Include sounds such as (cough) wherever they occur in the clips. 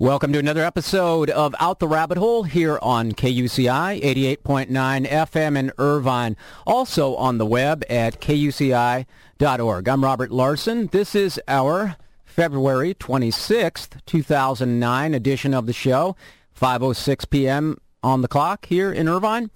Welcome to another episode of Out the Rabbit Hole here on KUCI 88.9 FM in Irvine. Also on the web at kuci.org. I'm Robert Larson. This is our February 26th, 2009 edition of the show. 5.06 p.m. on the clock here in Irvine.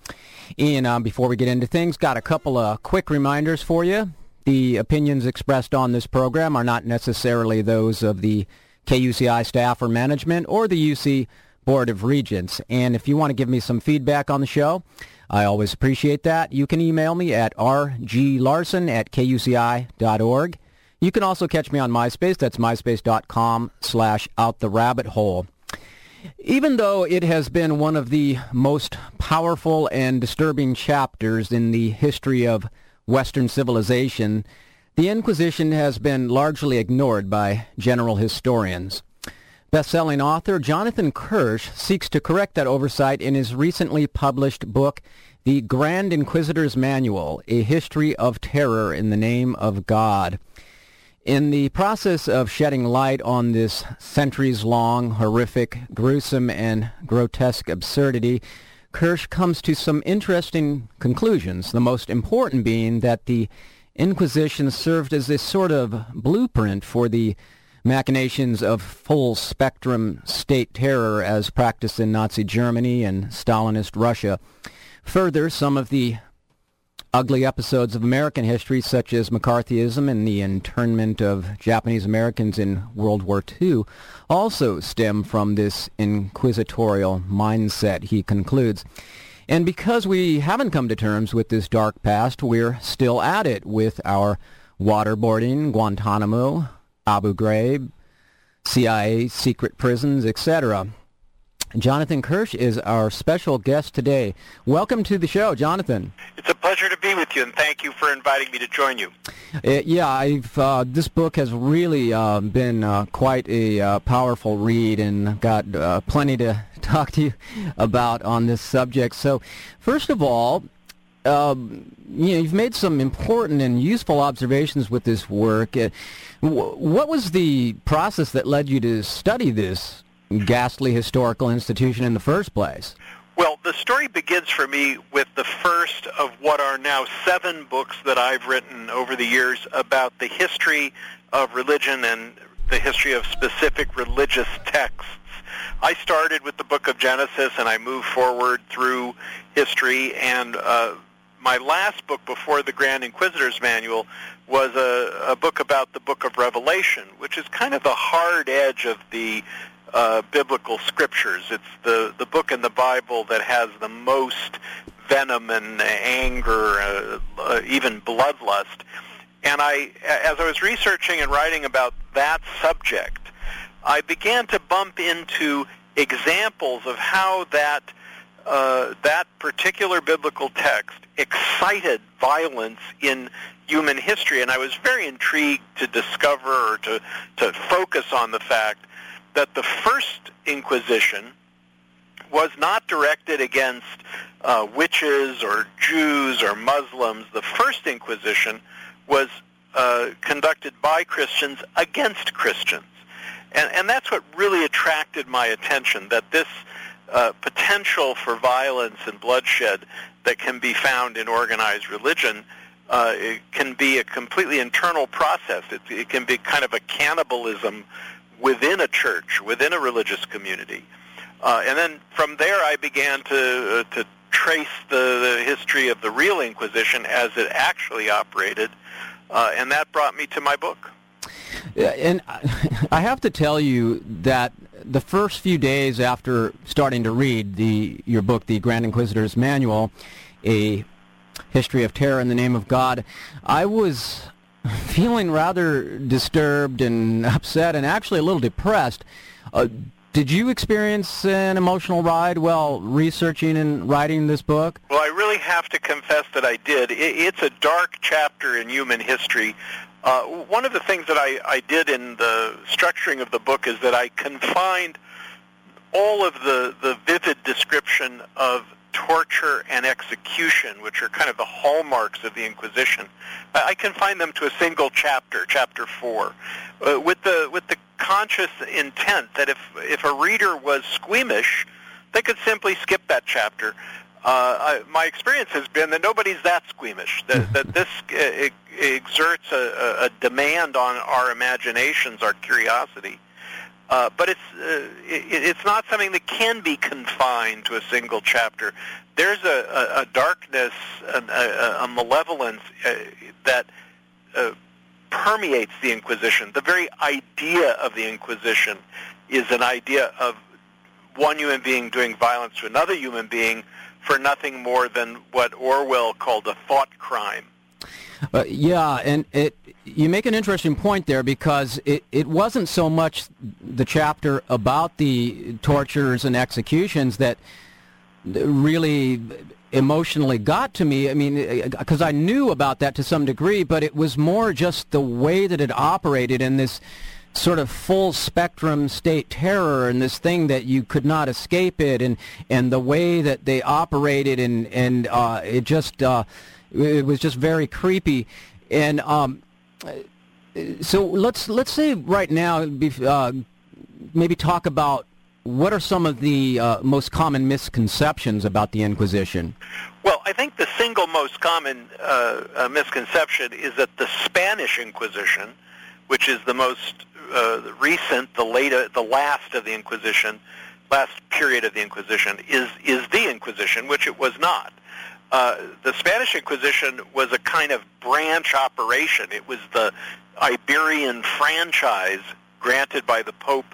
And uh, before we get into things, got a couple of quick reminders for you. The opinions expressed on this program are not necessarily those of the KUCI staff or management, or the UC Board of Regents. And if you want to give me some feedback on the show, I always appreciate that. You can email me at rglarson at kuci.org. You can also catch me on MySpace. That's myspace.com slash out the rabbit hole. Even though it has been one of the most powerful and disturbing chapters in the history of Western civilization, the Inquisition has been largely ignored by general historians. Best-selling author Jonathan Kirsch seeks to correct that oversight in his recently published book, The Grand Inquisitor's Manual, A History of Terror in the Name of God. In the process of shedding light on this centuries-long, horrific, gruesome, and grotesque absurdity, Kirsch comes to some interesting conclusions, the most important being that the Inquisition served as a sort of blueprint for the machinations of full-spectrum state terror as practiced in Nazi Germany and Stalinist Russia. Further, some of the ugly episodes of American history, such as McCarthyism and the internment of Japanese Americans in World War II, also stem from this inquisitorial mindset, he concludes. And because we haven't come to terms with this dark past, we're still at it with our waterboarding, Guantanamo, Abu Ghraib, CIA secret prisons, etc. Jonathan Kirsch is our special guest today. Welcome to the show, Jonathan. It's a pleasure to be with you, and thank you for inviting me to join you. Uh, yeah, I've, uh, this book has really uh, been uh, quite a uh, powerful read, and got uh, plenty to (laughs) talk to you about on this subject. So, first of all, um, you know, you've made some important and useful observations with this work. what was the process that led you to study this ghastly historical institution in the first place? Well, the story begins for me with the first of what are now seven books that I've written over the years about the history of religion and the history of specific religious texts. I started with the book of Genesis and I moved forward through history and uh, my last book before the Grand Inquisitor's Manual was a, a book about the book of Revelation, which is kind of the hard edge of the uh, biblical scriptures. It's the, the book in the Bible that has the most venom and anger, uh, uh, even bloodlust. And I, as I was researching and writing about that subject, I began to bump into examples of how that uh, that particular biblical text excited violence in human history, and I was very intrigued to discover or to to focus on the fact that the first Inquisition was not directed against uh, witches or Jews or Muslims. The first Inquisition was uh, conducted by Christians against Christians. And, and that's what really attracted my attention, that this uh, potential for violence and bloodshed that can be found in organized religion uh, it can be a completely internal process. It, it can be kind of a cannibalism within a church, within a religious community. Uh, and then from there, I began to uh, to trace the, the history of the real Inquisition as it actually operated, uh, and that brought me to my book. And (laughs) I have to tell you that the first few days after starting to read the your book, The Grand Inquisitor's Manual, a history of terror in the name of God, I was (laughs) feeling rather disturbed and upset and actually a little depressed. Uh, did you experience an emotional ride while researching and writing this book? Well, I really have to confess that I did. It's a dark chapter in human history. Uh, one of the things that I, I did in the structuring of the book is that I confined all of the, the vivid description of torture and execution, which are kind of the hallmarks of the Inquisition, I confine them to a single chapter, chapter four, uh, with the with the conscious intent that if if a reader was squeamish, they could simply skip that chapter. Uh, I, my experience has been that nobody's that squeamish. That, (laughs) that this uh, exerts a, a demand on our imaginations, our curiosity. Uh, but it's uh, it, it's not something that can be confined to a single chapter. There's a, a, a darkness, a, a malevolence uh, that uh, permeates the Inquisition. The very idea of the Inquisition is an idea of one human being doing violence to another human being for nothing more than what Orwell called a thought crime. Uh, yeah, and it you make an interesting point there because it, it wasn't so much the chapter about the tortures and executions that really emotionally got to me. I mean, because I knew about that to some degree, but it was more just the way that it operated in this sort of full spectrum state terror and this thing that you could not escape it and and the way that they operated and and uh, it just uh, it was just very creepy and um, so let's let's say right now uh, maybe talk about what are some of the uh, most common misconceptions about the Inquisition? Well, I think the single most common uh, uh misconception is that the Spanish Inquisition, which is the most uh, recent, the later, the last of the Inquisition, last period of the Inquisition, is is the Inquisition, which it was not. Uh, the Spanish Inquisition was a kind of branch operation. It was the Iberian franchise granted by the Pope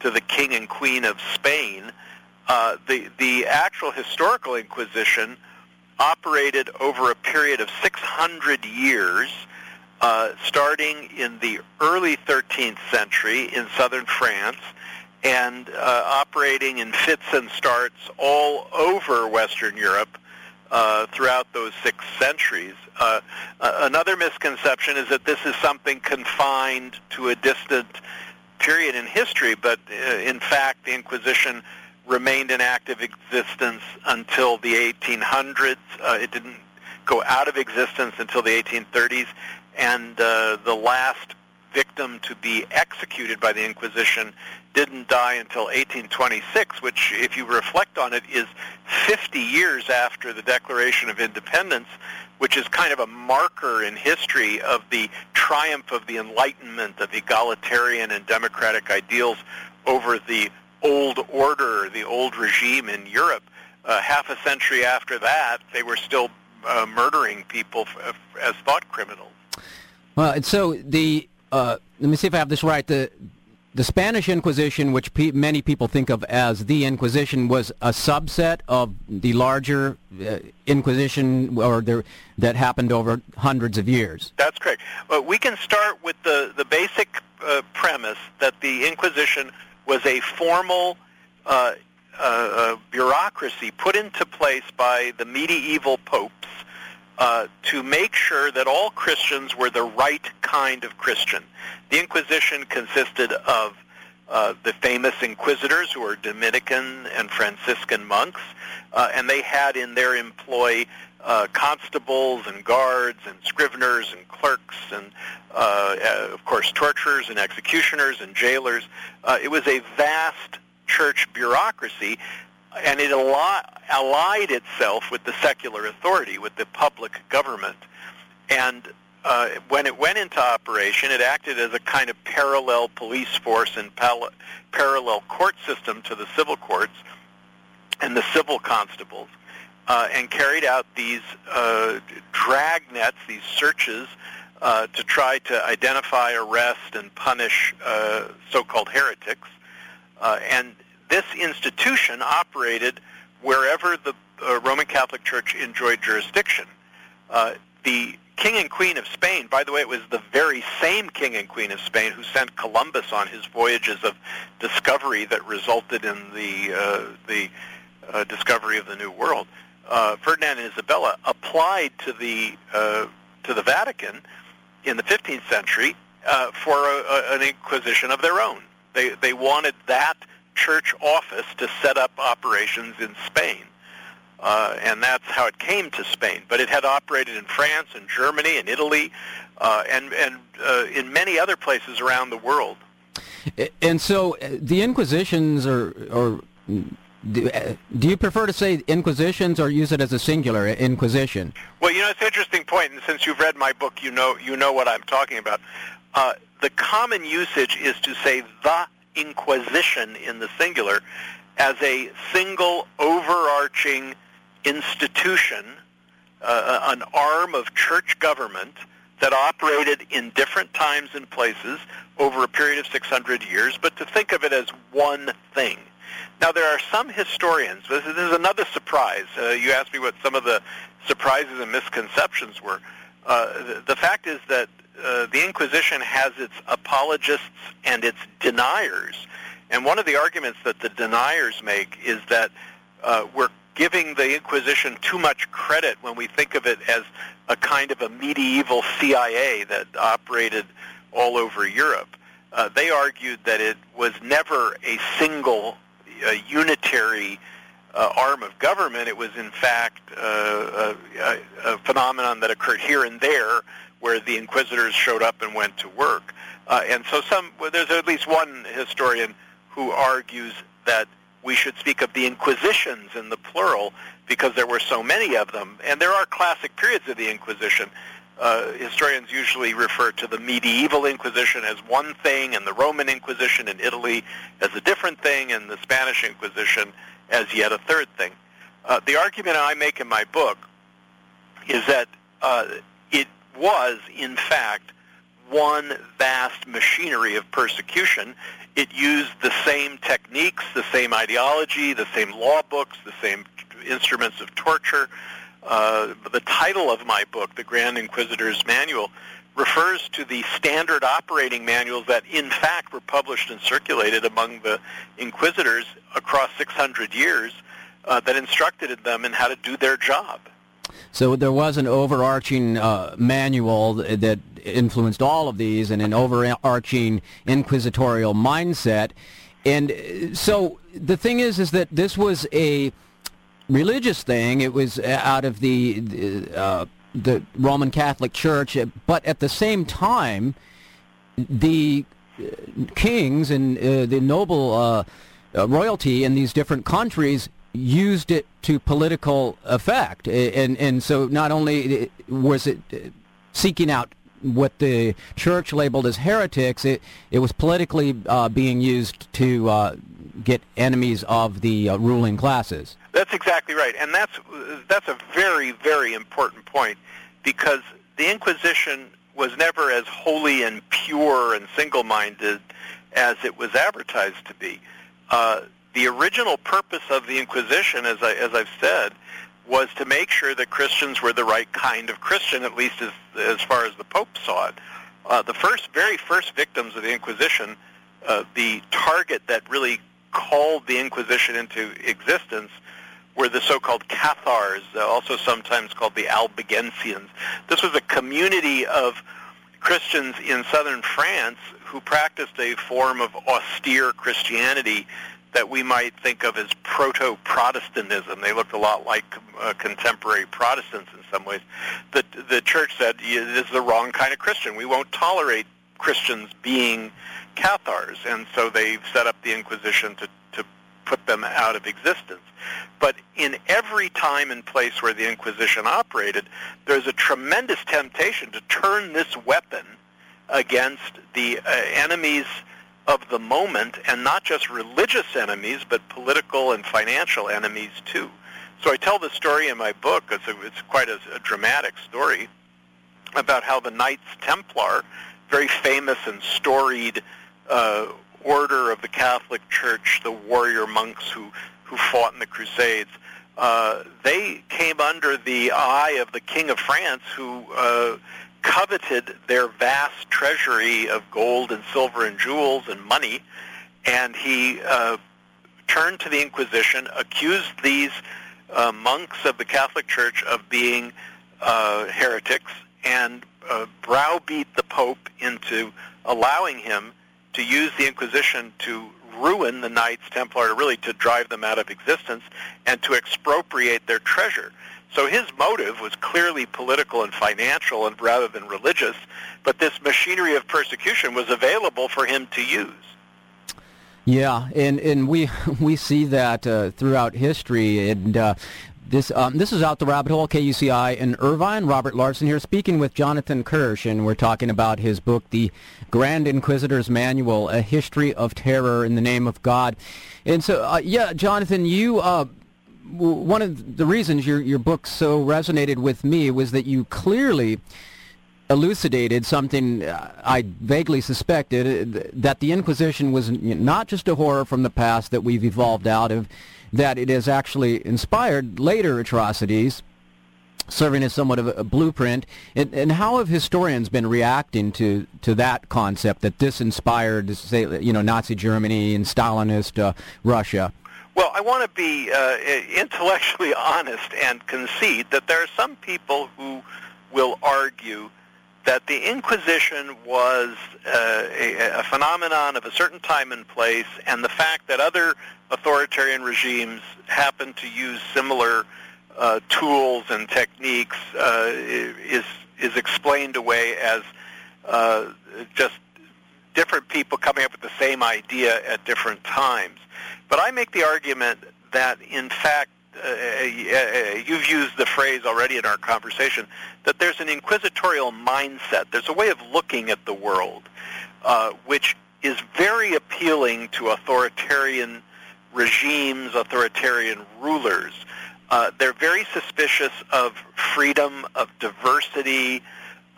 to the King and Queen of Spain. Uh, the the actual historical Inquisition operated over a period of 600 years uh, starting in the early 13th century in southern France and uh, operating in fits and starts all over Western Europe uh, throughout those six centuries. Uh, another misconception is that this is something confined to a distant period in history, but uh, in fact the Inquisition remained in active existence until the 1800s. Uh, it didn't go out of existence until the 1830s, and uh, the last victim to be executed by the Inquisition didn't die until 1826, which, if you reflect on it, is 50 years after the Declaration of Independence, which is kind of a marker in history of the triumph of the Enlightenment, of egalitarian and democratic ideals over the old order, the old regime in Europe. Uh, half a century after that, they were still uh, murdering people f- as thought criminals. Well, and so the uh, let me see if I have this right. The the Spanish Inquisition, which pe- many people think of as the Inquisition, was a subset of the larger uh, Inquisition, or the, that happened over hundreds of years. That's correct. We can start with the the basic uh, premise that the Inquisition was a formal uh, uh, uh bureaucracy put into place by the medieval popes uh, to make sure that all Christians were the right kind of Christian. The Inquisition consisted of uh, the famous inquisitors who were Dominican and Franciscan monks, uh, and they had in their employ uh, constables and guards and scriveners and clerks and, uh, uh, of course, torturers and executioners and jailers. Uh, it was a vast church bureaucracy and it allied itself with the secular authority, with the public government. And uh, when it went into operation, it acted as a kind of parallel police force and pal- parallel court system to the civil courts and the civil constables, uh, and carried out these uh, dragnets, these searches, uh, to try to identify, arrest, and punish uh, so-called heretics. Uh, and this institution operated wherever the uh, Roman Catholic Church enjoyed jurisdiction. Uh, the King and Queen of Spain, by the way, it was the very same King and Queen of Spain who sent Columbus on his voyages of discovery that resulted in the uh, the uh, discovery of the New World. Uh, Ferdinand and Isabella applied to the uh, to the Vatican in the 15th century for a, a, an inquisition of their own. They they wanted that church office to set up operations in Spain. uh, and that's how it came to Spain. But it had operated in France and Germany and Italy uh, and, and uh, in many other places around the world. And so uh, the Inquisitions are, or do, uh, do, you prefer to say Inquisitions or use it as a singular Inquisition? Well, you know, it's an interesting point, and since you've read my book, you know you know what I'm talking about. Uh, the common usage is to say the Inquisition in the singular as a single overarching institution, uh, an arm of church government that operated in different times and places over a period of 600 years, but to think of it as one thing. Now, there are some historians, this is another surprise. Uh, you asked me what some of the surprises and misconceptions were. Uh, the, the, fact is that uh, the Inquisition has its apologists and its deniers. And one of the arguments that the deniers make is that uh, we're giving the Inquisition too much credit when we think of it as a kind of a medieval CIA that operated all over Europe. Uh, they argued that it was never a single uh, unitary uh, arm of government. It was, in fact, uh, a, a, phenomenon that occurred here and there the inquisitors showed up and went to work. Uh, and so some, well, there's at least one historian who argues that we should speak of the Inquisitions in the plural because there were so many of them. And there are classic periods of the Inquisition. Uh, historians usually refer to the medieval Inquisition as one thing and the Roman Inquisition in Italy as a different thing and the Spanish Inquisition as yet a third thing. Uh, the argument I make in my book is that uh, it was, in fact, one vast machinery of persecution it used the same techniques, the same ideology, the same law books, the same instruments of torture. Uh, the title of my book, The Grand Inquisitor's Manual, refers to the standard operating manuals that in fact were published and circulated among the inquisitors across 600 years uh, that instructed them in how to do their job. So there was an overarching uh, manual that influenced all of these and an overarching inquisitorial mindset. And uh, so the thing is, is that this was a religious thing. It was uh, out of the uh, the Roman Catholic Church, but at the same time, the uh, kings and uh, the noble uh, royalty in these different countries used it to political effect, and and so not only was it seeking out what the church labeled as heretics, it, it was politically uh, being used to uh, get enemies of the uh, ruling classes. That's exactly right, and that's that's a very very important point because the Inquisition was never as holy and pure and single-minded as it was advertised to be. The original purpose of the Inquisition, as I as I've said, was to make sure that Christians were the right kind of Christian, at least as, as far as the Pope saw it. Uh, the first, very first victims of the Inquisition, uh, the target that really called the Inquisition into existence were the so-called Cathars, uh, also sometimes called the Albigensians. This was a community of Christians in southern France who practiced a form of austere Christianity that we might think of as proto-Protestantism. They looked a lot like uh, contemporary Protestants in some ways. The, the church said, this is the wrong kind of Christian. We won't tolerate Christians being Cathars. And so they set up the Inquisition to, to put them out of existence. But in every time and place where the Inquisition operated, there's a tremendous temptation to turn this weapon against the uh, enemies of the moment, and not just religious enemies, but political and financial enemies too. So I tell the story in my book. It's, a, it's quite a, a dramatic story about how the Knights Templar, very famous and storied uh, order of the Catholic Church, the warrior monks who, who fought in the Crusades, uh, they came under the eye of the King of France, who uh, coveted their vast treasury of gold and silver and jewels and money, and he uh, turned to the Inquisition, accused these uh, monks of the Catholic Church of being uh, heretics, and uh, browbeat the Pope into allowing him to use the Inquisition to ruin the Knights Templar, really to drive them out of existence, and to expropriate their treasure. So his motive was clearly political and financial and rather than religious, but this machinery of persecution was available for him to use. Yeah, and, and we (laughs) we see that uh, throughout history, and uh, this um, this is out the rabbit hole. KUCI in Irvine. Robert Larson here, speaking with Jonathan Kirsch, and we're talking about his book, The Grand Inquisitor's Manual: A History of Terror in the Name of God. And so, uh, yeah, Jonathan, you. One of the reasons your your book so resonated with me was that you clearly elucidated something uh, I vaguely suspected uh, that the Inquisition was not just a horror from the past that we've evolved out of, that it has actually inspired later atrocities, serving as somewhat of a, blueprint. And, and, how have historians been reacting to, to that concept that this inspired, say, you know, Nazi Germany and Stalinist uh, Russia? Well, I want to be uh, intellectually (laughs) honest and concede that there are some people who will argue that the Inquisition was uh, a, a, phenomenon of a certain time and place, and the fact that other authoritarian regimes happen to use similar uh, tools and techniques uh, is is explained away as uh, just different people coming up with the same idea at different times. But I make the argument that, in fact, uh, uh, you've used the phrase already in our conversation, that there's an inquisitorial mindset. There's a way of looking at the world uh, which is very appealing to authoritarian regimes, authoritarian rulers. Uh, they're very suspicious of freedom, of diversity,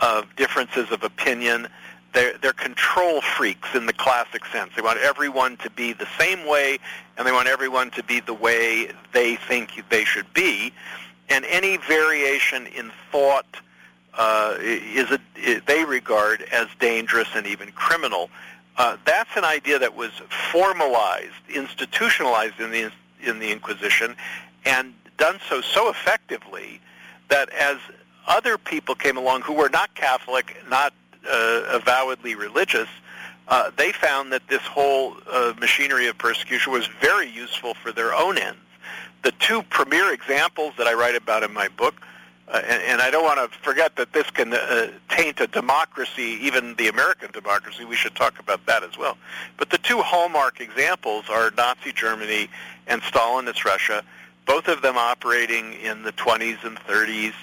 of differences of opinion. They're, they're control freaks in the classic sense. They want everyone to be the same way, and they want everyone to be the way they think they should be. And any variation in thought uh, is a, they regard as dangerous and even criminal. Uh, that's an idea that was formalized, institutionalized in the in the Inquisition, and done so so effectively that as other people came along who were not Catholic, not avowedly religious, uh, they found that this whole uh, machinery of persecution was very useful for their own ends. The two premier examples that I write about in my book, uh, and, and, I don't want to forget that this can uh, taint a democracy, even the American democracy. We should talk about that as well. But the two hallmark examples are Nazi Germany and Stalinist Russia, both of them operating in the 20s and 30s,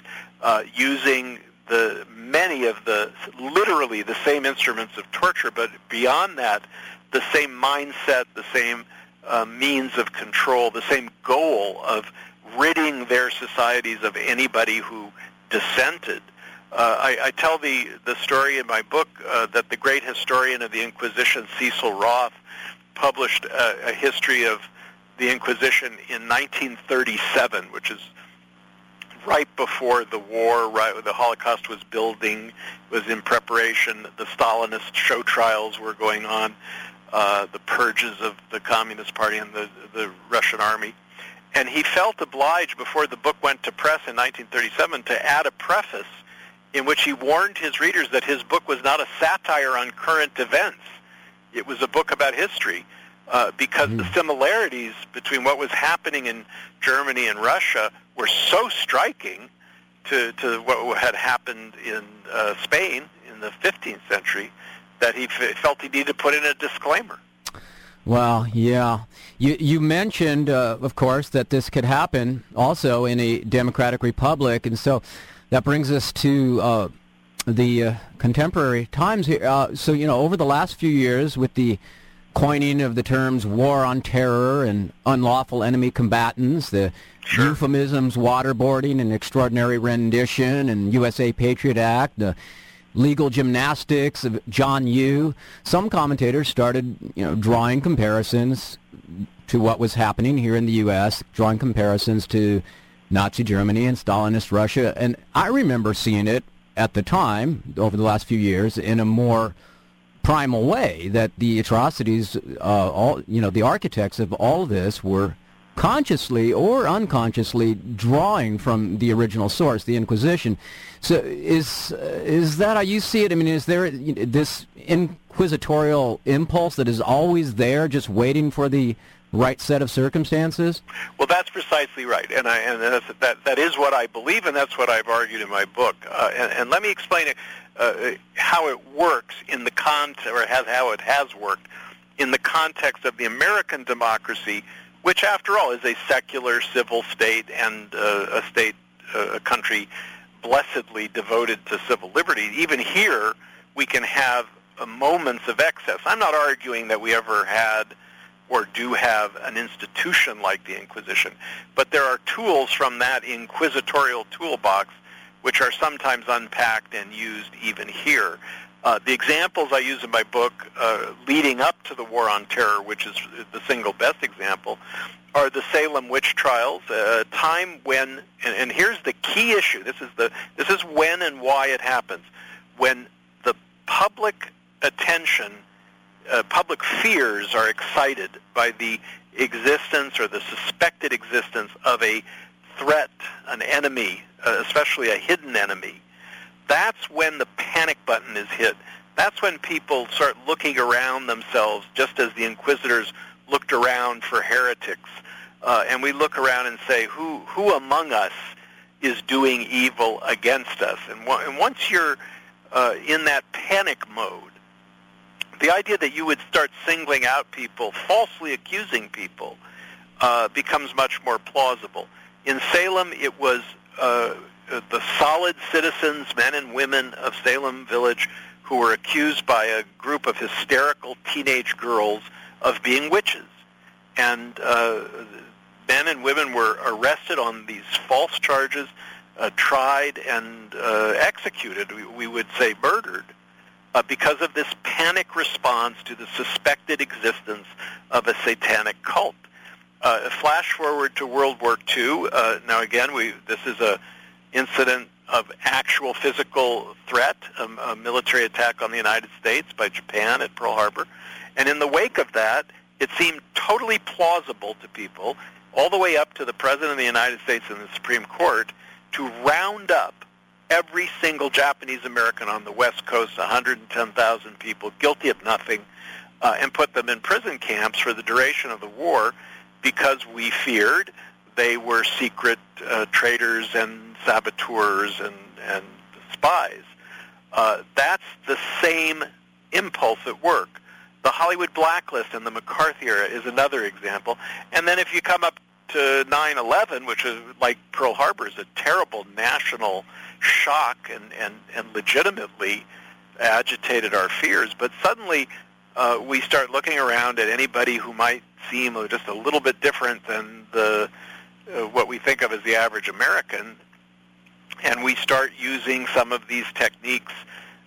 uh, using the many of the literally the same instruments of torture, but beyond that, the same mindset, the same uh, means of control, the same goal of ridding their societies of anybody who dissented. Uh, I, I, tell the, the story in my book uh, that the great historian of the Inquisition, Cecil Roth, published a, a history of the Inquisition in 1937, which is right before the war, right the Holocaust was building, was in preparation. The Stalinist show trials were going on, uh, the purges of the Communist Party and the the Russian army, and he felt obliged before the book went to press in 1937 to add a preface in which he warned his readers that his book was not a satire on current events. It was a book about history. Uh, because mm. the similarities between what was happening in Germany and Russia were so striking to, to what had happened in uh, Spain in the 15th century that he f- felt he needed to put in a disclaimer. Well, yeah. You you mentioned, uh, of course, that this could happen also in a democratic republic, and so that brings us to uh, the uh, contemporary times here. Uh, so you know, over the last few years, with the coining of the terms war on terror and unlawful enemy combatants, the sure. euphemisms waterboarding and extraordinary rendition and USA Patriot Act, the legal gymnastics of John Yoo. Some commentators started, you know, drawing comparisons to what was happening here in the U.S., drawing comparisons to Nazi Germany and Stalinist Russia. And I remember seeing it at the time, over the last few years, in a more primal way that the atrocities, uh, all you know, the architects of all this were consciously or unconsciously drawing from the original source, the Inquisition. So is is that how you see it? I mean, is there this inquisitorial impulse that is always there, just waiting for the right set of circumstances? Well, that's precisely right, and I and that that is what I believe, and that's what I've argued in my book. Uh, and, and, let me explain it, uh, how it works in the context, or has, how it has worked in the context of the American democracy, which, after all, is a secular civil state and uh, a state, uh, a country blessedly devoted to civil liberty. Even here, we can have uh, moments of excess. I'm not arguing that we ever had or do have an institution like the Inquisition, but there are tools from that inquisitorial toolbox which are sometimes unpacked and used even here. Uh, the examples I use in my book uh, leading up to the War on Terror, which is the single best example, are the Salem witch trials, a time when, and, and here's the key issue. This is the this is when and why it happens. When the public attention, uh, public fears are excited by the existence or the suspected existence of a threat, an enemy, uh, especially a hidden enemy that's when the panic button is hit. That's when people start looking around themselves, just as the inquisitors looked around for heretics. Uh, and we look around and say, who, who among us is doing evil against us? And, and once you're uh, in that panic mode, the idea that you would start singling out people, falsely accusing people, uh, becomes much more plausible. In Salem, it was uh, the solid citizens, men and women of Salem Village, who were accused by a group of hysterical teenage girls of being witches. And uh, men and women were arrested on these false charges, uh, tried and uh, executed, we, we, would say murdered, uh, because of this panic response to the suspected existence of a satanic cult. Uh, flash forward to World War II. now, again, we, this is a incident of actual physical threat, a, a military attack on the United States by Japan at Pearl Harbor. And in the wake of that, it seemed totally plausible to people, all the way up to the President of the United States and the Supreme Court, to round up every single Japanese American on the West Coast, 110,000 people, guilty of nothing, uh, and put them in prison camps for the duration of the war because we feared they were secret uh, traitors and saboteurs and, and spies. Uh, that's the same impulse at work. The Hollywood blacklist and the McCarthy era is another example. And then if you come up to 9/11, which is like Pearl Harbor, is a terrible national shock and, and, and legitimately agitated our fears. But suddenly uh, we start looking around at anybody who might seem just a little bit different than the uh, what we think of as the average American, and we start using some of these techniques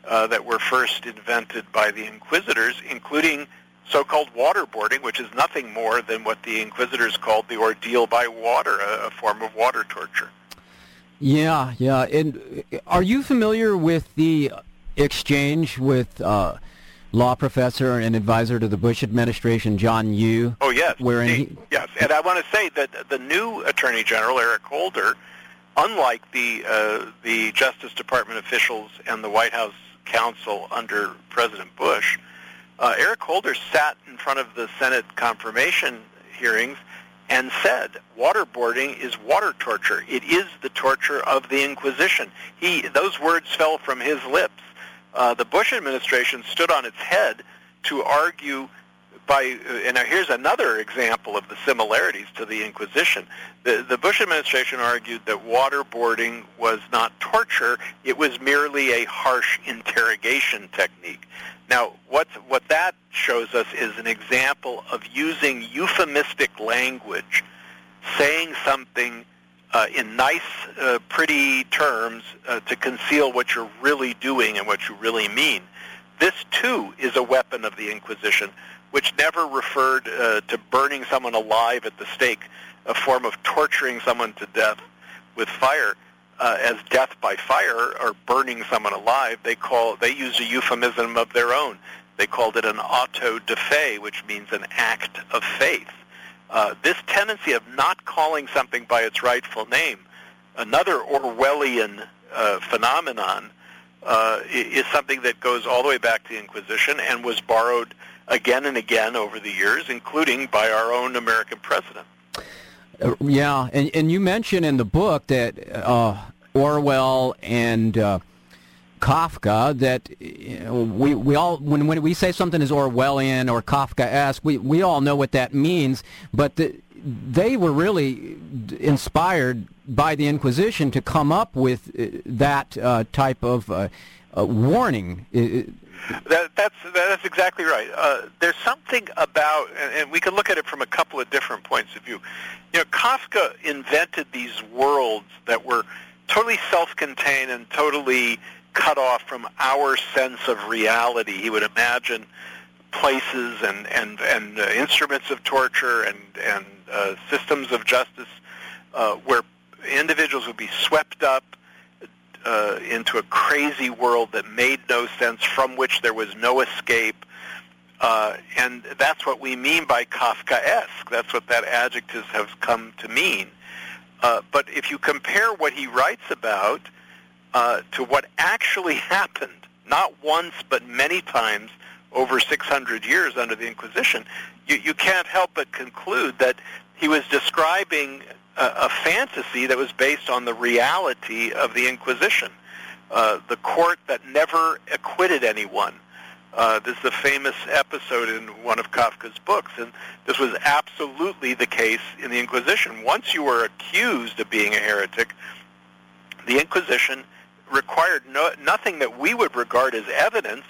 uh, that were first invented by the inquisitors, including so-called waterboarding, which is nothing more than what the inquisitors called the ordeal by water, a, a form of water torture. Yeah, yeah. And are you familiar with the exchange with uh, law professor and advisor to the Bush administration, John Yoo. Oh yes, wherein he, yes, and I want to say that the new Attorney General Eric Holder, unlike the uh, the Justice Department officials and the White House counsel under President Bush, uh, Eric Holder sat in front of the Senate confirmation hearings and said waterboarding is water torture. It is the torture of the Inquisition. He those words fell from his lips uh, the Bush administration stood on its head to argue by, uh, and here's another example of the similarities to the Inquisition. The, the Bush administration argued that waterboarding was not torture, it was merely a harsh interrogation technique. Now, what, what that shows us is an example of using euphemistic language, saying something uh, in nice, uh, pretty terms uh, to conceal what you're really doing and what you really mean. This, too, is a weapon of the Inquisition, which never referred uh, to burning someone alive at the stake, a form of torturing someone to death with fire, uh, as death by fire or burning someone alive. They call they use a euphemism of their own. They called it an auto de fe, which means an act of faith. Uh, this tendency of not calling something by its rightful name, another Orwellian uh, phenomenon, uh, is something that goes all the way back to the Inquisition and was borrowed again and again over the years, including by our own American president. Uh, yeah, and, and you mentioned in the book that uh, Orwell and Kafka that know, we we all when when we say something is Orwellian or Kafkaesque, we we all know what that means, but the, they were really inspired by the Inquisition to come up with uh, that uh, type of uh, uh warning. That, that's that's exactly right. Uh, there's something about, and, and we can look at it from a couple of different points of view. You know, Kafka invented these worlds that were totally self-contained and totally cut off from our sense of reality. He would imagine places and and and uh, instruments of torture and and uh, systems of justice uh, where individuals would be swept up uh, into a crazy world that made no sense, from which there was no escape. Uh, and that's what we mean by Kafkaesque. That's what that adjective has come to mean. Uh, but if you compare what he writes about uh, to what actually (laughs) happened, not once but many times over 600 years under the Inquisition, you, you can't help but conclude that he was describing a, a fantasy that was based on the reality of the Inquisition, uh, the court that never acquitted anyone. Uh, this is a famous episode in one of Kafka's books, and this was absolutely the case in the Inquisition. Once you were accused of being a heretic, the Inquisition required no, nothing that we would regard as evidence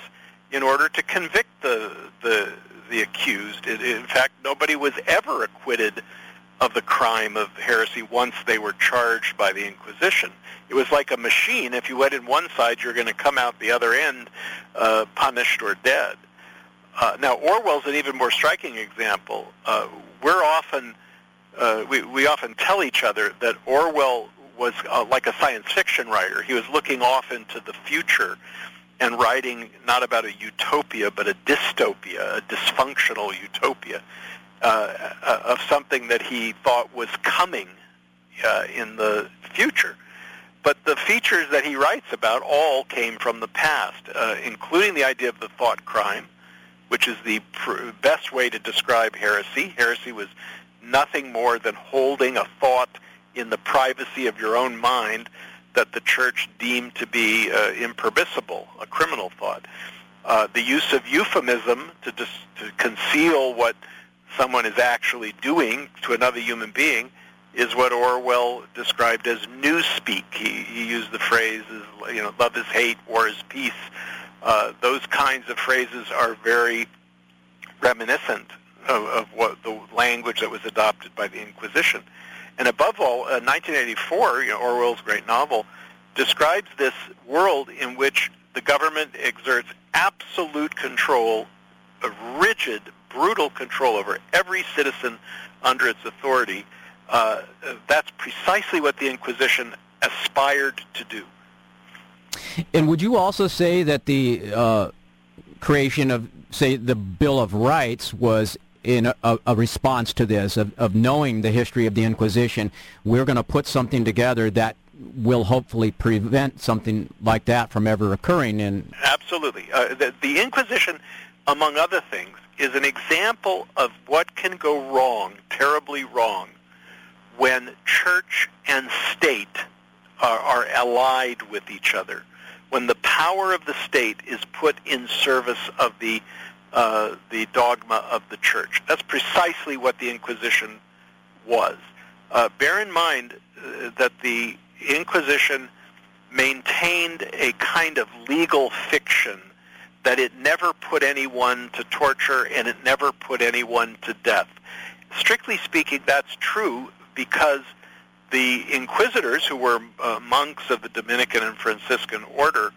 in order to convict the the, the accused. It, in fact, nobody was ever acquitted of the crime of heresy once they were charged by the Inquisition. It was like a machine. If you went in one side, you're going to come out the other end uh, punished or dead. Uh, now, Orwell's an even more striking example. Uh, we're often uh, we, we often tell each other that Orwell was uh, like a science fiction writer. He was looking off into the future and writing not about a utopia, but a dystopia, a dysfunctional utopia uh, uh, of something that he thought was coming uh, in the future. But the features that he writes about all came from the past, uh, including the idea of the thought crime, which is the pr- best way to describe heresy. Heresy was nothing more than holding a thought in the privacy of your own mind that the church deemed to be uh, impermissible, a criminal thought. Uh, the use of euphemism to, dis- to conceal what someone is actually doing to another human being is what Orwell described as newspeak. He, he used the phrases, you know, love is hate, war is peace. Uh, those kinds of phrases are very reminiscent of, of what the language that was adopted by the Inquisition. And above all, uh, 1984, you know, Orwell's great novel, describes this world in which the government exerts absolute control, a rigid brutal control over every citizen under its authority. Uh, that's precisely what the Inquisition aspired to do. And would you also say that the uh, creation of, say, the Bill of Rights was in a, a response to this, of, of, knowing the history of the Inquisition, we're going to put something together that will hopefully prevent something like that from ever occurring. In absolutely, uh, the, the Inquisition, among other things, is an example of what can go wrong, terribly wrong, when church and state are, are allied with each other, when the power of the state is put in service of the uh, the dogma of the church. That's precisely what the Inquisition was. Uh, bear in mind uh, that the Inquisition maintained a kind of legal fiction that it never put anyone to torture and it never put anyone to death. Strictly speaking, that's true because the inquisitors, who were uh, monks of the Dominican and Franciscan order,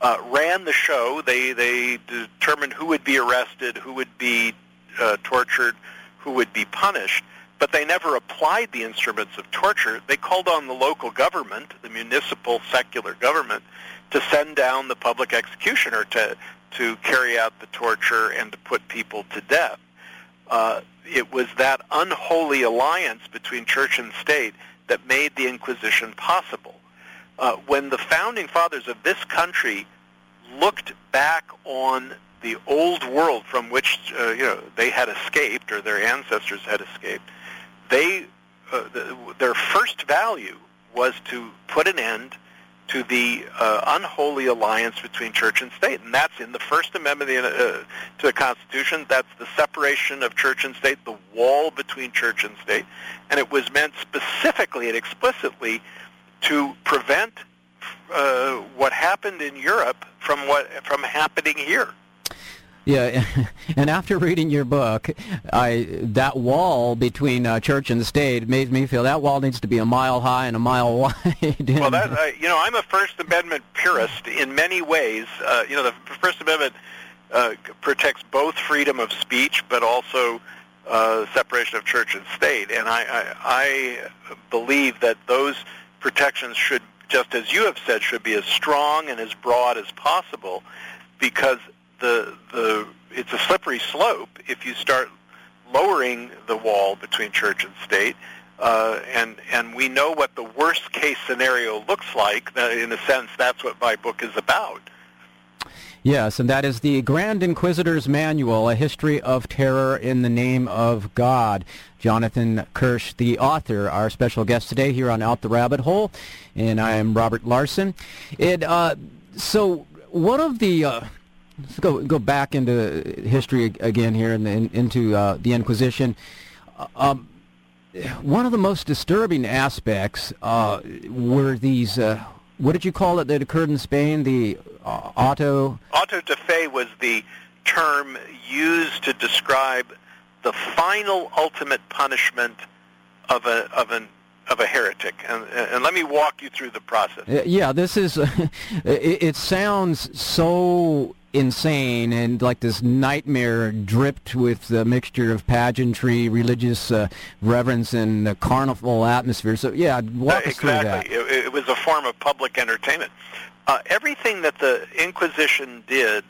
uh, ran the show. They they determined who would be arrested, who would be uh, tortured, who would be punished. But they never applied the instruments of torture. They called on the local government, the municipal secular government, to send down the public executioner to to carry out the torture and to put people to death. Uh, it was that unholy alliance between church and state that made the Inquisition possible. Uh, when the founding fathers of this country looked back on the old world from which uh, you know they had escaped or their ancestors had escaped, they uh, the, their first value was to put an end to the uh, unholy alliance between church and state, and that's in the First Amendment uh, to the Constitution. That's the separation of church and state, the wall between church and state, and it was meant specifically and explicitly to prevent uh, what happened in Europe from what from happening here. Yeah, (laughs) and after reading your book, I that wall between uh, church and state made me feel that wall needs to be a mile high and a mile (laughs) wide. well, that uh, you know, I'm a First Amendment purist in many ways. Uh, you know, the First Amendment uh, protects both freedom of speech, but also uh, separation of church and state, and I, I, I believe that those protections should, just as you have said, should be as strong and as broad as possible, because the the it's a slippery slope if you start lowering the wall between church and state. Uh, and and we know what the worst case scenario looks like. In a sense, that's what my book is about. Yes, and that is the Grand Inquisitor's Manual, A History of Terror in the Name of God. Jonathan Kirsch, the author, our special guest today here on Out the Rabbit Hole, and I am Robert Larson. It uh, so one of the uh, let's go go back into history again here and in, into uh, the Inquisition. Uh, um, one of the most disturbing aspects uh, were these. Uh, what did you call it that occurred in Spain? The uh, auto. Auto de fe was the term used to describe the final ultimate punishment of a of an of a heretic. And, and let me walk you through the process. Yeah, this is. (laughs) it, it sounds so insane and like this nightmare dripped with a mixture of pageantry, religious uh, reverence, and the carnival atmosphere. So, yeah, walk uh, us through that. Exactly. It, it, was a form of public entertainment. Uh, everything that the Inquisition did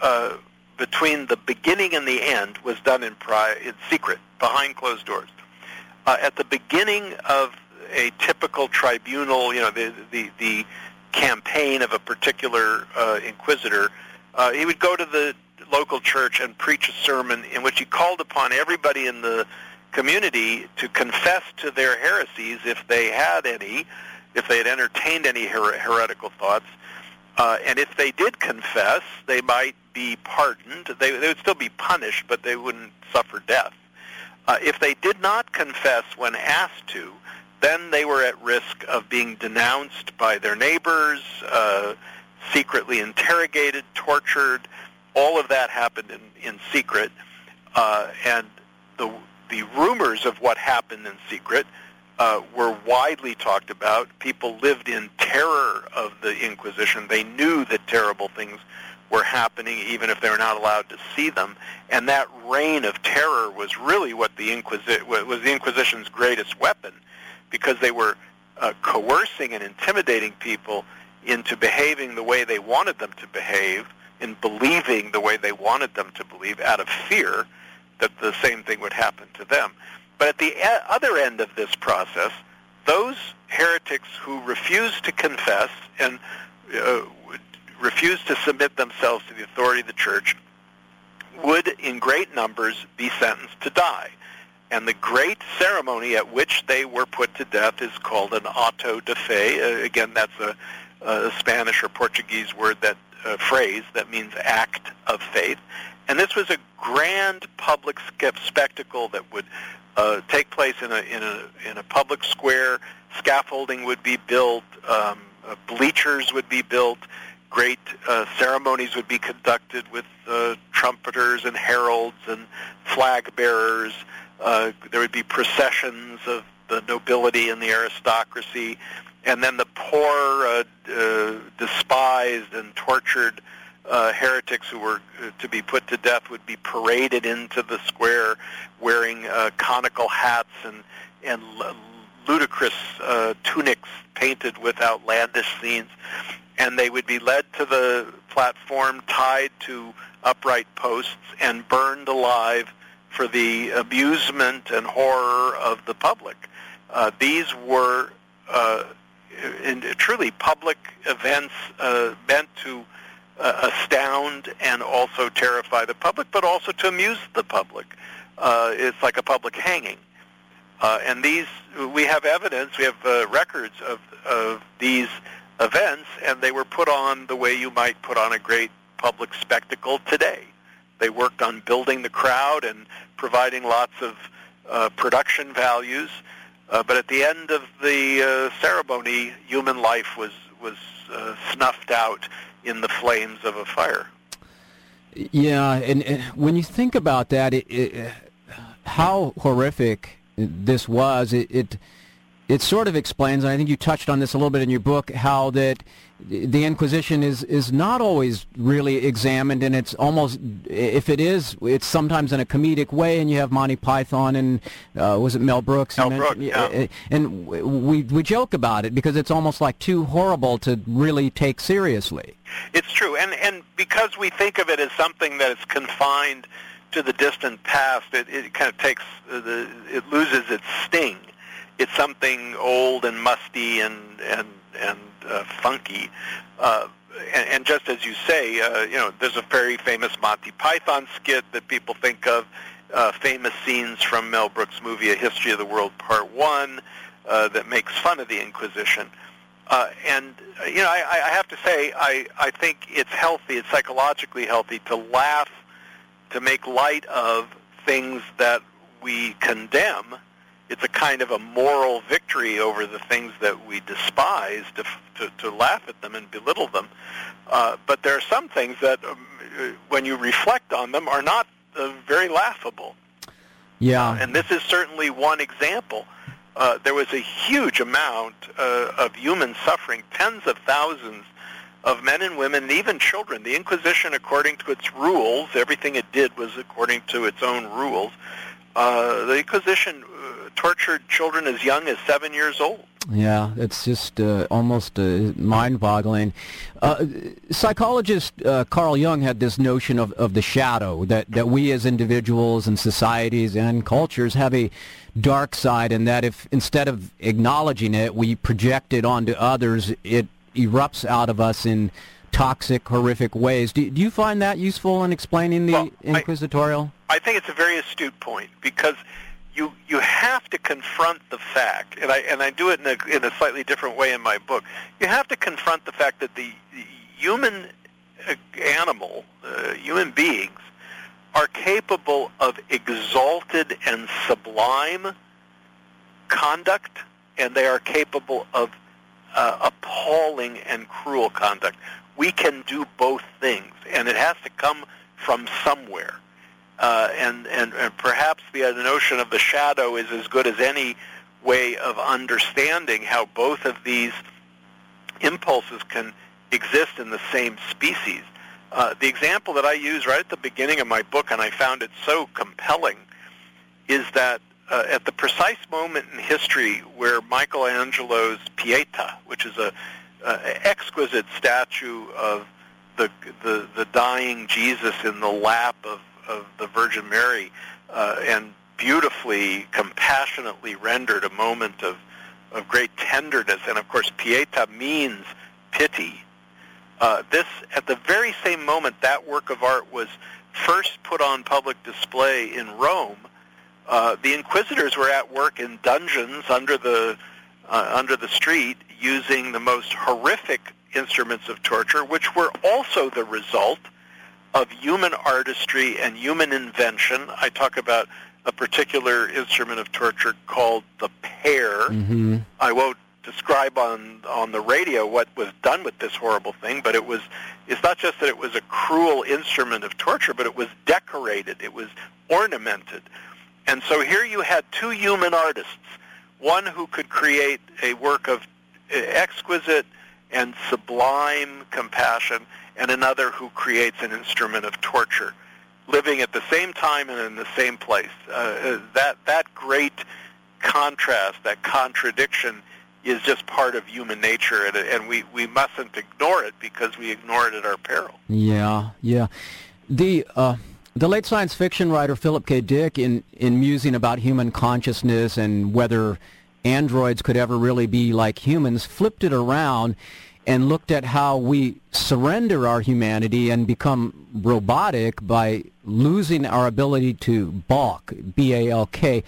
uh, between the beginning and the end was done in, pri- in secret, behind closed doors. Uh, at the beginning of a typical tribunal, you know, the, the, the campaign of a particular uh, inquisitor, uh, he would go to the local church and preach a sermon in which he called upon everybody in the community to confess to their heresies if they had any, if they had entertained any her- heretical thoughts. Uh, and if they did confess, they might be pardoned. They, they would still be punished, but they wouldn't suffer death. Uh, if they did not confess when asked to, then they were at risk of being denounced by their neighbors, uh, secretly interrogated, tortured. All of that happened in, in secret. Uh, and the, the rumors of what happened in secret uh, were widely talked about. People lived in terror of the Inquisition. They knew that terrible things were happening, even if they were not allowed to see them. And that reign of terror was really what the Inquisi- was the Inquisition's greatest weapon, because they were uh, coercing and intimidating people into behaving the way they wanted them to behave, in believing the way they wanted them to believe, out of fear that the same thing would happen to them. But at the other end of this process, those heretics who refused to confess and uh, refused to submit themselves to the authority of the church would, in great numbers, be sentenced to die. And the great ceremony at which they were put to death is called an auto de fe. Uh, again, that's a a Spanish or Portuguese word that uh, phrase that means act of faith. And this was a grand public spectacle that would uh, take place in a, in, a, in a public square. Scaffolding would be built. Um, uh, bleachers would be built. Great uh, ceremonies would be conducted with uh, trumpeters and heralds and flag bearers. Uh, there would be processions of the nobility and the aristocracy and then the poor, uh, uh, despised and tortured uh, heretics who were uh, to be put to death would be paraded into the square wearing uh, conical hats and and ludicrous uh, tunics painted with outlandish scenes, and they would be led to the platform, tied to upright posts, and burned alive for the amusement and horror of the public. Uh, these were uh, in, truly public events uh, meant to uh, astound and also terrify the public, but also to amuse the public. Uh, it's like a public hanging. Uh, and these, we have evidence, we have records of, of these events, and they were put on the way you might put on a great public spectacle today. They worked on building the crowd and providing lots of uh, production values. Uh, but at the end of the uh, ceremony, human life was was uh, snuffed out in the flames of a fire. Yeah, and, and when you think about that, it, it, how horrific this was, it, it it sort of explains, and I think you touched on this a little bit in your book, how that the Inquisition is is not always really examined, and it's almost if it is, it's sometimes in a comedic way. And you have Monty Python and uh, was it Mel Brooks? Mel Brooks, yeah. And we we joke about it because it's almost like too horrible to really take seriously. It's true, and and because we think of it as something that is confined to the distant past, it, it kind of takes the it loses its sting it's something old and musty and and and uh, funky. Uh, and, and just as you say, uh, you know, there's a very famous Monty Python skit that people think of, uh, famous scenes from Mel Brooks' movie A History of the World Part One uh, that makes fun of the Inquisition. Uh, and uh, you know, I, I have to say, I I think it's healthy, it's psychologically healthy to laugh, to make light of things that we condemn it's a kind of a moral victory over the things that we despise to to, to laugh at them and belittle them. Uh, but there are some things that, um, when you reflect on them, are not uh, very laughable. Yeah. Uh, and this is certainly one example. Uh, there was a huge amount uh, of human suffering, tens of thousands of men and women, and even children. The Inquisition, according to its rules, everything it did was according to its own rules. Uh, the Inquisition tortured children as young as seven years old. Yeah, it's just uh, almost uh, mind-boggling. Uh, psychologist uh, Carl Jung had this notion of, of the shadow, that, that we as individuals and societies and cultures have a dark side, and that if instead of acknowledging it, we project it onto others, it erupts out of us in toxic, horrific ways. Do, do you find that useful in explaining the well, inquisitorial? I, I think it's a very astute point because – you you have to confront the fact, and I and I do it in a in a slightly different way in my book. You have to confront the fact that the, human uh, animal, uh, human beings, are capable of exalted and sublime conduct, and they are capable of uh, appalling and cruel conduct. We can do both things, and it has to come from somewhere. Uh, and, and, and perhaps the, uh, notion of the shadow is as good as any way of understanding how both of these impulses can exist in the same species. Uh, the example that I use right at the beginning of my book, and I found it so compelling, is that uh, at the precise moment in history where Michelangelo's Pieta, which is a, a exquisite statue of the, the, the dying Jesus in the lap of of the Virgin Mary uh, and beautifully, compassionately rendered a moment of, of great tenderness. And of course, pieta means pity. Uh, this, at the very same moment that work of art was first put on public display in Rome, uh, the inquisitors were at work in dungeons under the uh, under the street using the most horrific instruments of torture, which were also the result of human artistry and human invention. I talk about a particular instrument of torture called the pear. Mm-hmm. I won't describe on on the radio what was done with this horrible thing, but it was it's not just that it was a cruel instrument of torture, but it was decorated, it was ornamented. And so here you had two human artists, one who could create a work of exquisite and sublime compassion, and another who creates an instrument of torture, living at the same time and in the same place. Uh, that that great contrast, that contradiction, is just part of human nature, and, and we, we mustn't ignore it because we ignore it at our peril. Yeah, yeah. The uh, The late science fiction writer Philip K. Dick, in, in musing about human consciousness and whether androids could ever really be like humans, flipped it around and looked at how we surrender our humanity and become robotic by losing our ability to balk, B-A-L-K.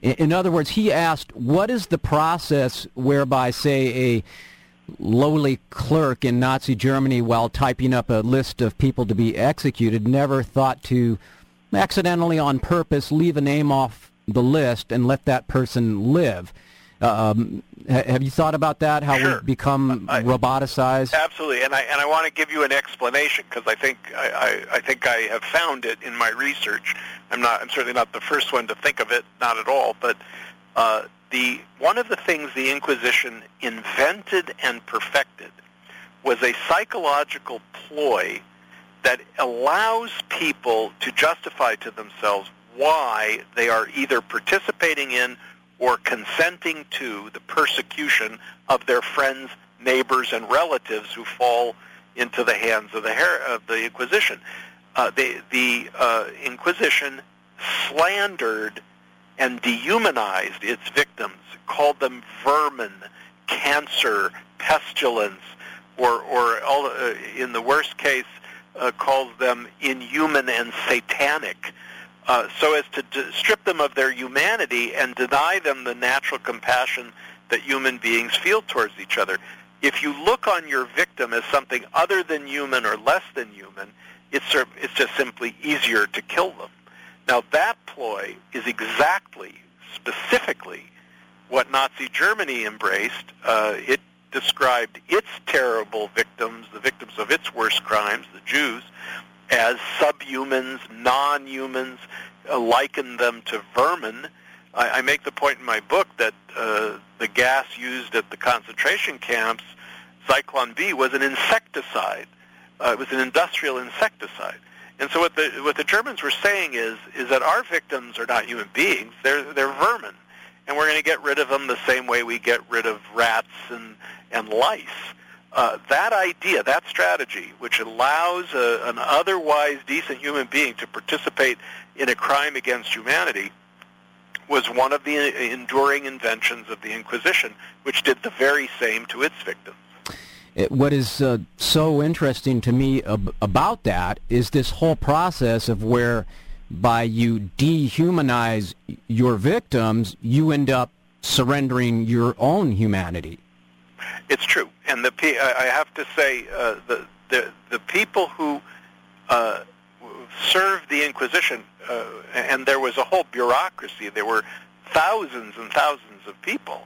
In other words, he asked, what is the process whereby, say, a lowly clerk in Nazi Germany, while typing up a list of people to be executed, never thought to accidentally on purpose leave a name off the list and let that person live? Um, have you thought about that? How sure. we become I, roboticized? Absolutely, and I and I want to give you an explanation because I think I, I, I think I have found it in my research. I'm not I'm certainly not the first one to think of it, not at all. But uh, the one of the things the Inquisition invented and perfected was a psychological ploy that allows people to justify to themselves why they are either participating in or consenting to the persecution of their friends, neighbors, and relatives who fall into the hands of the, her- of the Inquisition. Uh, the the uh, Inquisition slandered and dehumanized its victims, called them vermin, cancer, pestilence, or, or all, uh, in the worst case, uh, called them inhuman and satanic uh, so as to d- strip them of their humanity and deny them the natural compassion that human beings feel towards each other. If you look on your victim as something other than human or less than human, it's, it's just simply easier to kill them. Now that ploy is exactly, specifically, what Nazi Germany embraced. Uh, it described its terrible victims, the victims of its worst crimes, the Jews, as subhumans, non-humans, uh, liken them to vermin. I, I make the point in my book that uh, the gas used at the concentration camps, Zyklon B, was an insecticide. Uh, it was an industrial insecticide. And so what the what the Germans were saying is is that our victims are not human beings; they're they're vermin, and we're going to get rid of them the same way we get rid of rats and and lice. Uh, that idea, that strategy, which allows a, an otherwise decent human being to participate in a crime against humanity, was one of the enduring inventions of the Inquisition, which did the very same to its victims. It, what is uh, so interesting to me ab- about that is this whole process of where by you dehumanize your victims, you end up surrendering your own humanity. It's true, and the I have to say uh, the, the the people who uh, served the Inquisition, uh, and there was a whole bureaucracy. There were thousands and thousands of people.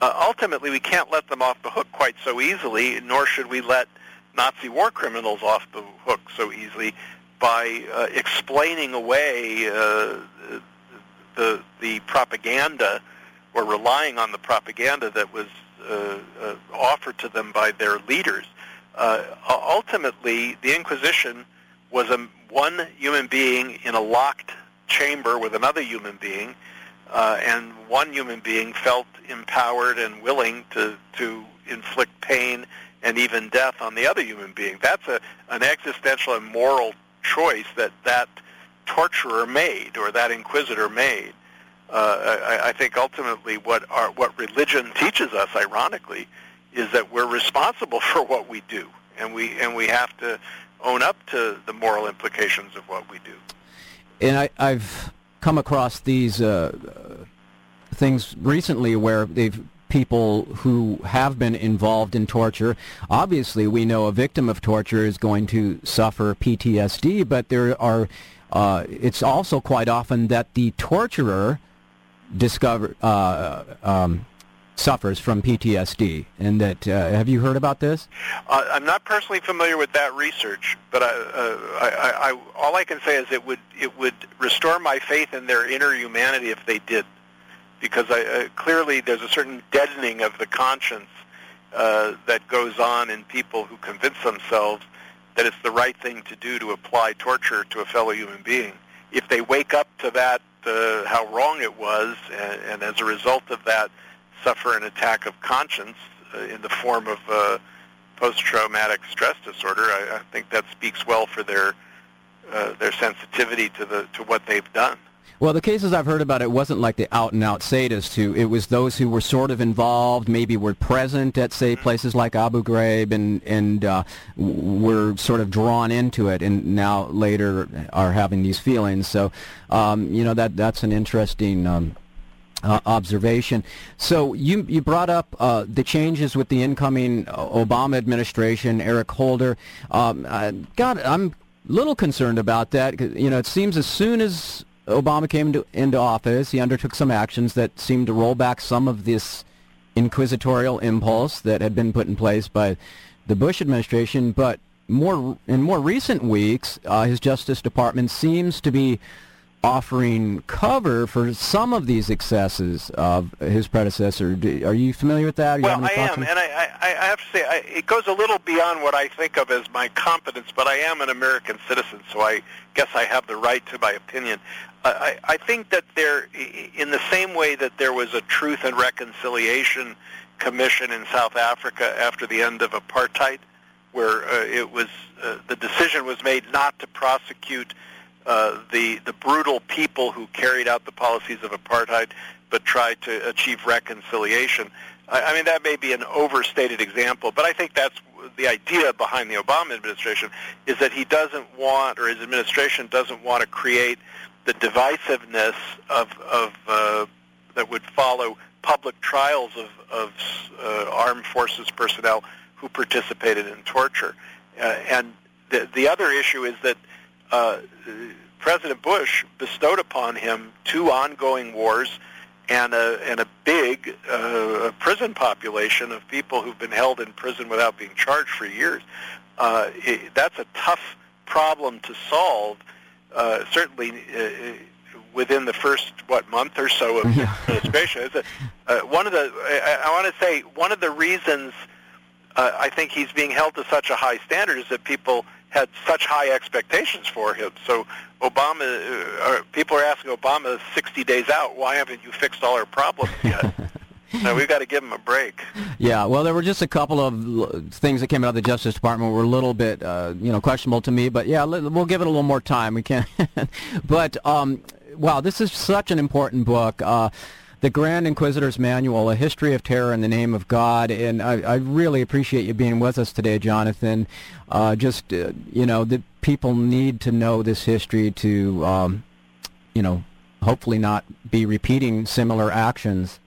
Uh, ultimately, we can't let them off the hook quite so easily, nor should we let Nazi war criminals off the hook so easily by uh, explaining away uh, the the propaganda or relying on the propaganda that was offered to them by their leaders. Uh, ultimately, the Inquisition was a, one human being in a locked chamber with another human being, uh, and one human being felt empowered and willing to, to inflict pain and even death on the other human being. That's a, an existential and moral choice that that torturer made or that inquisitor made uh, I, I think ultimately what our, what religion teaches us, ironically, is that we're responsible (laughs) for what we do, and we and we have to own up to the moral implications of what we do. And I, I've come across these uh, things recently where they've people who have been involved in torture. Obviously, we know a victim of torture is going to suffer PTSD, but there are. Uh, it's also quite often that the torturer discover uh, um, suffers from PTSD, and that uh, have you heard about this? Uh, I'm not personally familiar with that research, but I, uh, I, I, all I can say is it would it would restore my faith in their inner humanity if they did, because I, uh, clearly there's a certain deadening of the conscience uh, that goes on in people who convince themselves that it's the right thing to do to apply torture to a fellow human being. If they wake up to that uh, how wrong it was, and, and as a result of that, suffer an attack of conscience uh, in the form of uh, post-traumatic stress disorder. I, I think that speaks well for their uh, their sensitivity to the to what they've done. Well, the cases I've heard about, it wasn't like the out-and-out sadists who, it was those who were sort of involved, maybe were present at, say, places like Abu Ghraib and, and uh, were sort of drawn into it and now later are having these feelings. So, um, you know, that that's an interesting um, uh, observation. So you you brought up uh, the changes with the incoming Obama administration, Eric Holder. Um, God, I'm a little concerned about that. You know, it seems as soon as Obama came into, into office, he undertook some actions that seemed to roll back some of this inquisitorial impulse that had been put in place by the Bush administration. But more in more recent weeks, uh, his Justice Department seems to be offering cover for some of these excesses of his predecessor. Do, are you familiar with that? well, I am, and I, I, I, have to say I, it goes a little beyond what I think of as my competence, but I am an American citizen, so I guess I have the right to my opinion. I, I think that there, in the same way that there was a Truth and Reconciliation Commission in South Africa after the end of apartheid, where uh, it was uh, the decision was made not to prosecute uh, the the brutal people who carried out the policies of apartheid, but tried to achieve reconciliation. I, I mean, that may be an overstated example, but I think that's the idea behind the Obama administration is that he doesn't want, or his administration doesn't want to create the divisiveness of, of uh, that would follow public trials of, of uh, armed forces personnel who participated in torture. Uh, and the, the other issue is that uh, President Bush bestowed upon him two ongoing wars and a, and a big uh, prison population of people who've been held in prison without being charged for years. Uh, it, that's a tough problem to solve uh, certainly uh, within the first what month or so of administration. uh, one of the I, I want to say one of the reasons uh, I think he's being held to such a high standard is that people had such high expectations for him. So Obama, uh, people are asking Obama 60 days out, why haven't you fixed all our problems yet? (laughs) No, we've got to give them a break. Yeah, well, there were just a couple of things that came out of the Justice Department were a little bit, uh, you know, questionable to me. But yeah, we'll give it a little more time. We can. (laughs) but um, wow, this is such an important book. Uh, the Grand Inquisitor's Manual, A History of Terror in the Name of God. And I, I really appreciate you being with us today, Jonathan. Uh, just, uh, you know, the people need to know this history to, um, you know, hopefully not be repeating similar actions.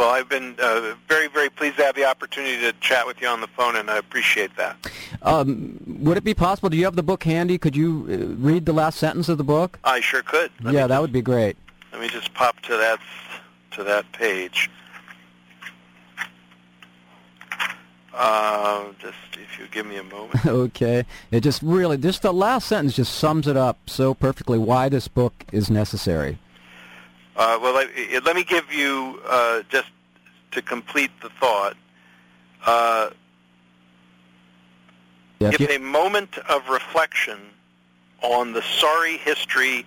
Well, I've been uh, very, very pleased to have the opportunity to chat with you on the phone, and I appreciate that. Um, would it be possible? Do you have the book handy? Could you uh, read the last sentence of the book? I sure could. Let yeah, that just, would be great. Let me just pop to that to that page. Uh, just if you give me a moment. (laughs) okay. It just really, just the last sentence just sums it up so perfectly why this book is necessary. Uh, well, let, let, me give you uh, just to complete the thought. Uh, if you... a moment of reflection on the sorry history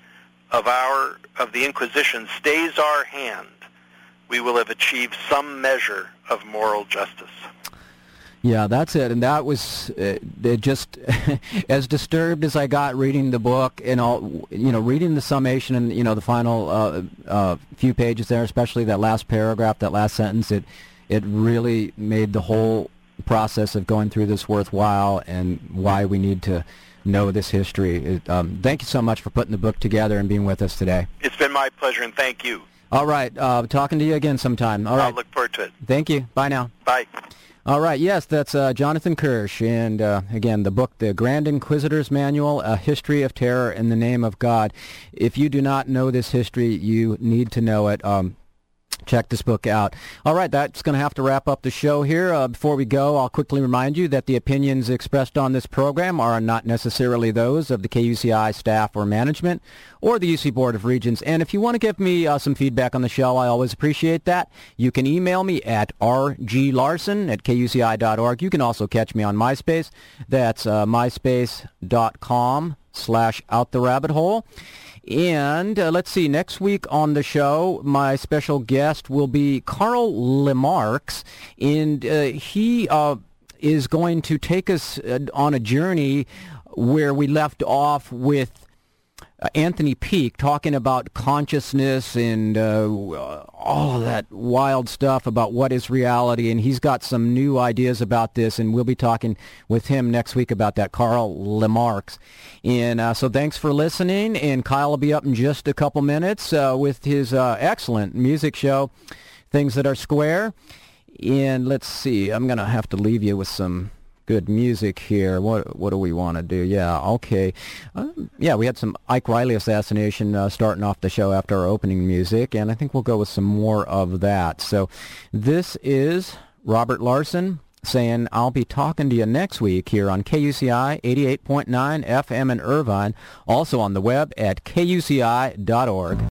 of our of the Inquisition stays our hand, we will have achieved some measure of moral justice. Yeah, that's it. And that was uh, it just (laughs) as disturbed as I got reading the book and all, you know, reading the summation and, you know, the final uh, uh, few pages there, especially that last paragraph, that last sentence, it, it really made the whole process of going through this worthwhile and why we need to know this history. It, um, thank you so much for putting the book together and being with us today. It's been my pleasure, and thank you. All right. Uh, talking to you again sometime. All right. I'll look forward to it. Thank you. Bye now. Bye. All right, yes, that's uh, Jonathan Kirsch. And uh, again, the book, The Grand Inquisitor's Manual, A History of Terror in the Name of God. If you do not know this history, you need to know it. Um, check this book out. All right, that's going to have to wrap up the show here. Uh, before we go, I'll quickly remind you that the opinions expressed on this program are not necessarily those of the KUCI staff or management or the UC Board of Regents. And if you want to give me uh, some feedback on the show, I always appreciate that. You can email me at rglarson at kuci.org. You can also catch me on MySpace. That's uh, myspace.com slash out the rabbit hole. And uh, let's see, next week on the show, my special guest will be Carl Lemarx, and uh, he uh, is going to take us uh, on a journey where we left off with Anthony Peake talking about consciousness and uh, all of that wild stuff about what is reality, and he's got some new ideas about this, and we'll be talking with him next week about that, Carl LeMarx. And uh, so thanks for listening, and Kyle will be up in just a couple minutes uh, with his uh, excellent music show, Things That Are Square. And let's see, I'm going to have to leave you with some good music here. What what do we want to do? Yeah, okay. Uh, yeah, we had some Ike Reilly assassination uh, starting off the show after our opening music, and I think we'll go with some more of that. So this is Robert Larson saying I'll be talking to you next week here on KUCI 88.9 FM in Irvine, also on the web at kuci.org.